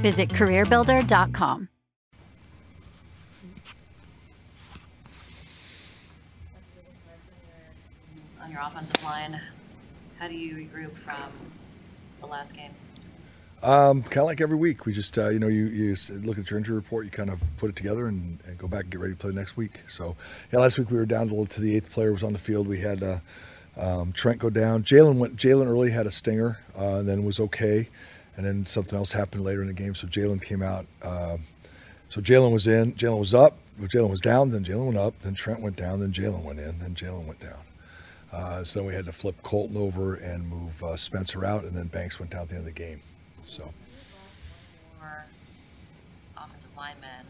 Visit CareerBuilder.com. on your offensive line. How do you regroup from the last game? Um, kind of like every week, we just uh, you know you, you look at your injury report, you kind of put it together and, and, go back and get ready to play next week. So yeah, last week we were down to, to the eighth player was on the field. We had uh, um, Trent go down. Jaylon went. Jaylon early had a stinger, uh, and then was okay, and then something else happened later in the game. So Jaylon came out. Uh, so Jaylon was in. Jaylon was up. Jaylon was down. Then Jaylon went up. Then Trent went down. Then Jaylon went in. Then Jaylon went down. Uh, so then we had to flip Colton over and move uh, Spencer out, and then Banks went down at the end of the game. So. Offensive linemen.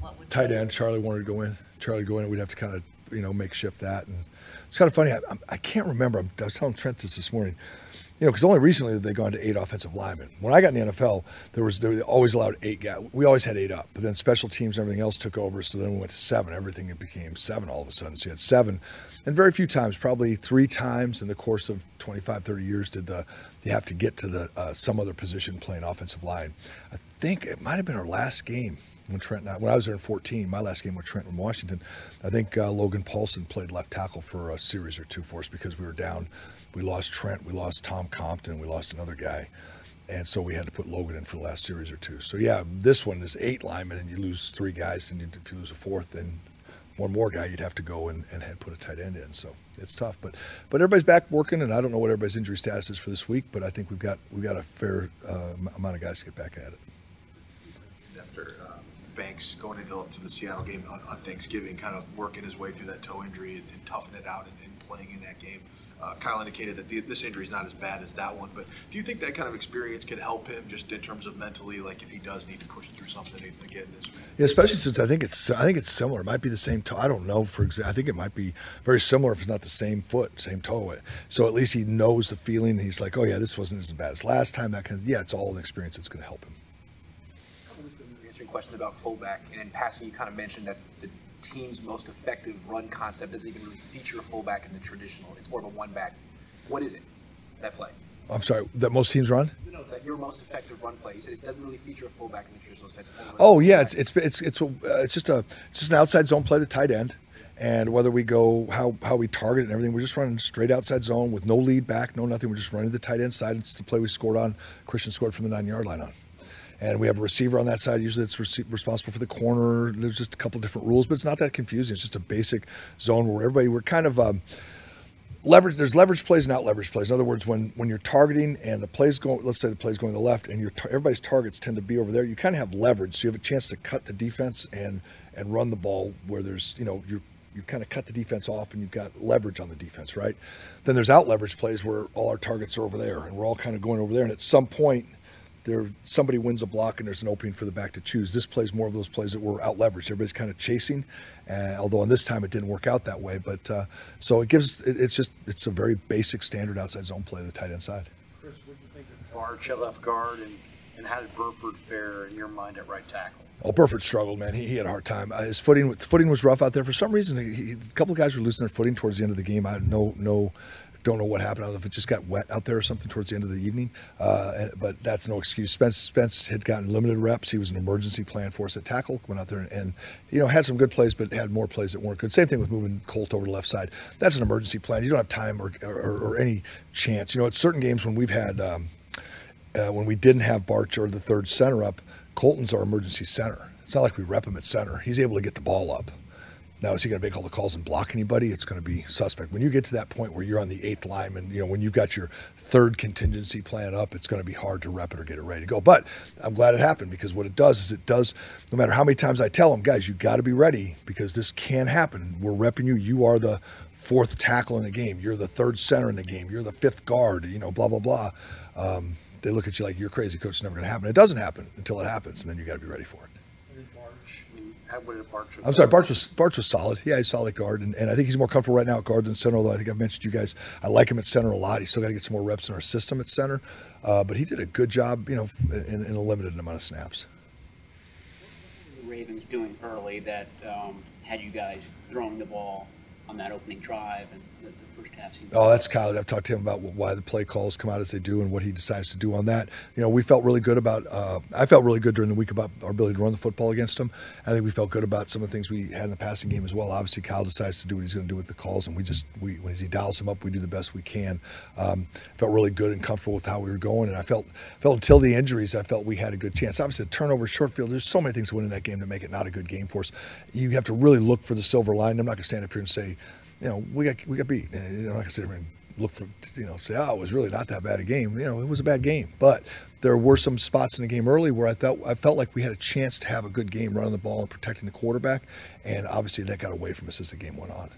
What would tight end? Charlie wanted to go in. Charlie go in. We'd have to kind of you know make shift that, and it's kind of funny. I, I can't remember. I was telling Trent this this morning. You know, because only recently had they gone to eight offensive linemen. When I got in the NFL, there was they always allowed eight guys. We always had eight up, but then special teams and everything else took over. So then we went to seven. Everything became seven all of a sudden. So you had seven and very few times, probably three times in the course of 25, 30 years, did the, you have to get to the uh, some other position playing offensive line. I think it might have been our last game when Trent I, when I was there in 14, my last game with Trent in Washington. I think uh, Logan Paulson played left tackle for a series or two for us because we were down. We lost Trent, we lost Tom Compton, we lost another guy. And so we had to put Logan in for the last series or two. So yeah, this one is eight linemen, and you lose three guys, and if you lose a fourth, then one more guy, you'd have to go and, and put a tight end in. So it's tough, but but everybody's back working, and I don't know what everybody's injury status is for this week, but I think we've got we've got a fair uh, amount of guys to get back at it. After uh, Banks going into to the Seattle game on, on, Thanksgiving, kind of working his way through that toe injury and, and toughing it out and, and playing in that game. Uh, Kyle indicated that the, this injury is not as bad as that one, but do you think that kind of experience can help him just in terms of mentally, like if he does need to push through something to get again? This yeah, especially since I think it's I think it's similar. It might be the same toe. I don't know. For example, I think it might be very similar if it's not the same foot, same toe. So at least he knows the feeling. He's like, oh yeah, this wasn't as bad as last time. That kind of, yeah, it's all an experience that's going to help him. Questions about fullback, and in passing, you kind of mentioned that the team's most effective run concept doesn't even really feature a fullback in the traditional. It's more of a one back. What is it, that play? I'm sorry, that most teams run? No, that your most effective run play. You said it doesn't really feature a fullback in the traditional sense. Oh yeah, it's it's it's it's, uh, it's just a it's just an outside zone play, the tight end, and whether we go how how we target and everything, we're just running straight outside zone with no lead back, no nothing. We're just running the tight end side. It's the play we scored on. Christian scored from the nine yard line on and we have a receiver on that side. Usually, it's responsible for the corner. There's just a couple different rules, but it's not that confusing. It's just a basic zone where everybody we're kind of um, leverage. There's leverage plays and not leverage plays. In other words, when when you're targeting and the plays going, let's say the plays going to the left, and your everybody's targets tend to be over there, you kind of have leverage. So you have a chance to cut the defense and and run the ball where there's you know you you kind of cut the defense off and you've got leverage on the defense, right? Then there's out leverage plays where all our targets are over there and we're all kind of going over there. And at some point, there somebody wins a block and there's an opening for the back to choose. This plays more of those plays that were out leveraged. Everybody's kind of chasing, uh, although on this time it didn't work out that way. But uh, so it gives it, it's just it's a very basic standard outside zone play, the tight end side. Chris, what do you think of Bartch at left guard and, and how did Burford fare in your mind at right tackle? Oh, Burford struggled, man. He, he had a hard time. Uh, his footing footing was rough out there. For some reason, he, he, a couple of guys were losing their footing towards the end of the game. I had no no don't know what happened. I don't know if it just got wet out there or something towards the end of the evening. Uh, but that's no excuse. Spence Spence had gotten limited reps. He was an emergency plan for us at tackle. Went out there and, and, you know had some good plays, but had more plays that weren't good. Same thing with moving Colt over to the left side. That's an emergency plan. You don't have time or, or, or any chance. You know, at certain games when we've had um, uh, when we didn't have Bartch or the third center up Colton's our emergency center. It's not like we rep him at center. He's able to get the ball up. Now, is he going to make all the calls and block anybody? It's going to be suspect. When you get to that point where you're on the eighth lineman, you know, when you've got your third contingency plan up, it's going to be hard to rep it or get it ready to go. But I'm glad it happened because what it does is it does, no matter how many times I tell them, guys, you got to be ready because this can happen. We're repping you. You are the fourth tackle in the game. You're the third center in the game. You're the fifth guard, you know, blah, blah, blah. Um, they look at you like you're crazy, coach. It's never going to happen. It doesn't happen until it happens, and then you got to be ready for it. What did Bartch? I'm sorry, Bartch was Bartch was solid. Yeah, he's solid guard, and, and I think he's more comfortable right now at guard than center. Although I think I've mentioned you guys, I like him at center a lot. He's still got to get some more reps in our system at center, uh, but he did a good job, you know, in, in, a limited amount of snaps. The Ravens doing early that um, had you guys throwing the ball on that opening drive and first half seemed. Oh, that's Kyle. I've talked to him about why the play calls come out as they do and what he decides to do on that. You know, we felt really good about. Uh, I felt really good during the week about our ability to run the football against him. I think we felt good about some of the things we had in the passing game as well. Obviously, Kyle decides to do what he's going to do with the calls, and we just we when he dials them up, we do the best we can. Um, felt really good and comfortable with how we were going, and I felt felt until the injuries, I felt we had a good chance. Obviously, turnover, short field. There's so many things to win in that game to make it not a good game for us. You have to really look for the silver line. I'm not going to stand up here and say you know, we got we got beat. I'm not gonna sit here and look for you know say, oh, it was really not that bad a game. You know, it was a bad game, but there were some spots in the game early where I felt I felt like we had a chance to have a good game running the ball and protecting the quarterback, and obviously that got away from us as the game went on.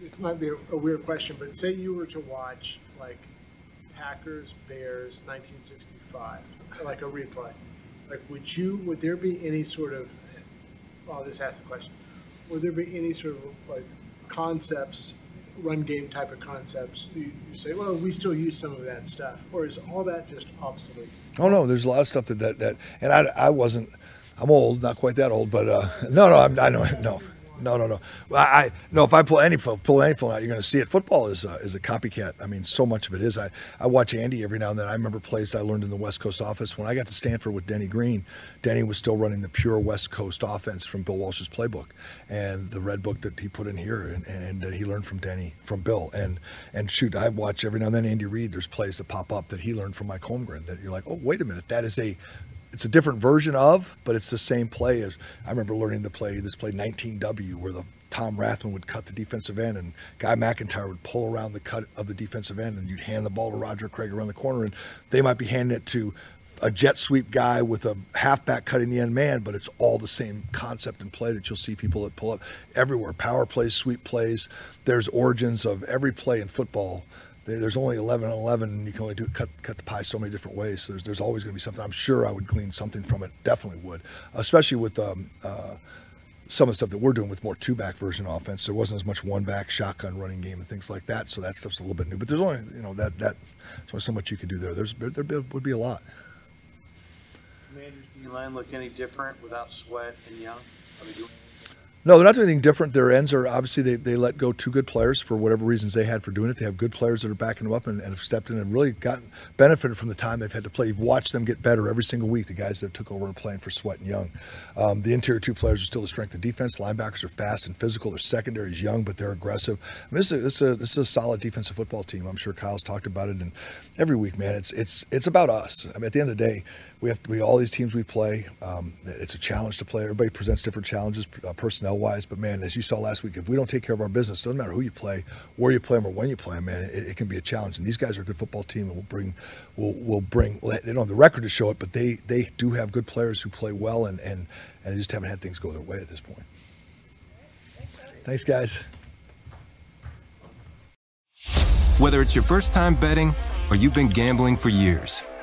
This might be a, weird question, but say you were to watch like Packers Bears 1965, like a replay. Like, would you? Would there be any sort of? I'll just ask the question. Would there be any sort of like concepts, run game type of concepts, you, say, well, we still use some of that stuff, or is all that just obsolete? Oh no, there's a lot of stuff that that, that and I, I wasn't. I'm old, not quite that old, but uh, no, no, I'm, I know, no. No, no, no. I, I no. If I pull any pull any phone out, you're going to see it. Football is a, is a copycat. I mean, so much of it is. I, I watch Andy every now and then. I remember plays I learned in the West Coast office when I got to Stanford with Denny Green. Denny was still running the pure West Coast offense from Bill Walsh's playbook and the red book that he put in here, and, and that he learned from Denny from Bill. And and shoot, I watch every now and then Andy Reid. There's plays that pop up that he learned from Mike Holmgren that you're like, oh wait a minute, that is a it's a different version of, but it's the same play as I remember learning the play. This play 19W, where the Tom Rathman would cut the defensive end, and Guy McIntyre would pull around the cut of the defensive end, and you'd hand the ball to Roger Craig around the corner, and they might be handing it to a jet sweep guy with a halfback cutting the end man, but it's all the same concept and play that you'll see people that pull up everywhere. Power plays, sweep plays. There's origins of every play in football. There's only 11 on 11, and you can only do cut cut the pie so many different ways. So there's, there's always going to be something. I'm sure I would glean something from it. Definitely would, especially with um, uh, some of the stuff that we're doing with more two back version offense. There wasn't as much one back shotgun running game and things like that. So that stuff's a little bit new. But there's only you know that that there's only so much you could do there. There's there, there would be a lot. Commanders D line look any different without Sweat and Young? No, they're not doing anything different. Their ends are obviously they, they let go two good players for whatever reasons they had for doing it. They have good players that are backing them up and, and have stepped in and really gotten benefited from the time they've had to play. You've watched them get better every single week. The guys that took over and playing for Sweat and Young. Um, the interior two players are still the strength of defense. Linebackers are fast and physical. Their secondary is young, but they're aggressive. I mean, this, is a, this, is a, this is a solid defensive football team. I'm sure Kyle's talked about it, and every week, man, it's it's it's about us. I mean, at the end of the day, we have to, we all these teams we play. Um, it's a challenge to play. Everybody presents different challenges, uh, personnel wise. But man, as you saw last week, if we don't take care of our business, doesn't matter who you play, where you play them, or when you play them, man, it, it can be a challenge. And these guys are a good football team, and we'll bring we'll, we'll bring. They don't have the record to show it, but they they do have good players who play well, and and and just haven't had things go their way at this point. Thanks, guys. Whether it's your first time betting or you've been gambling for years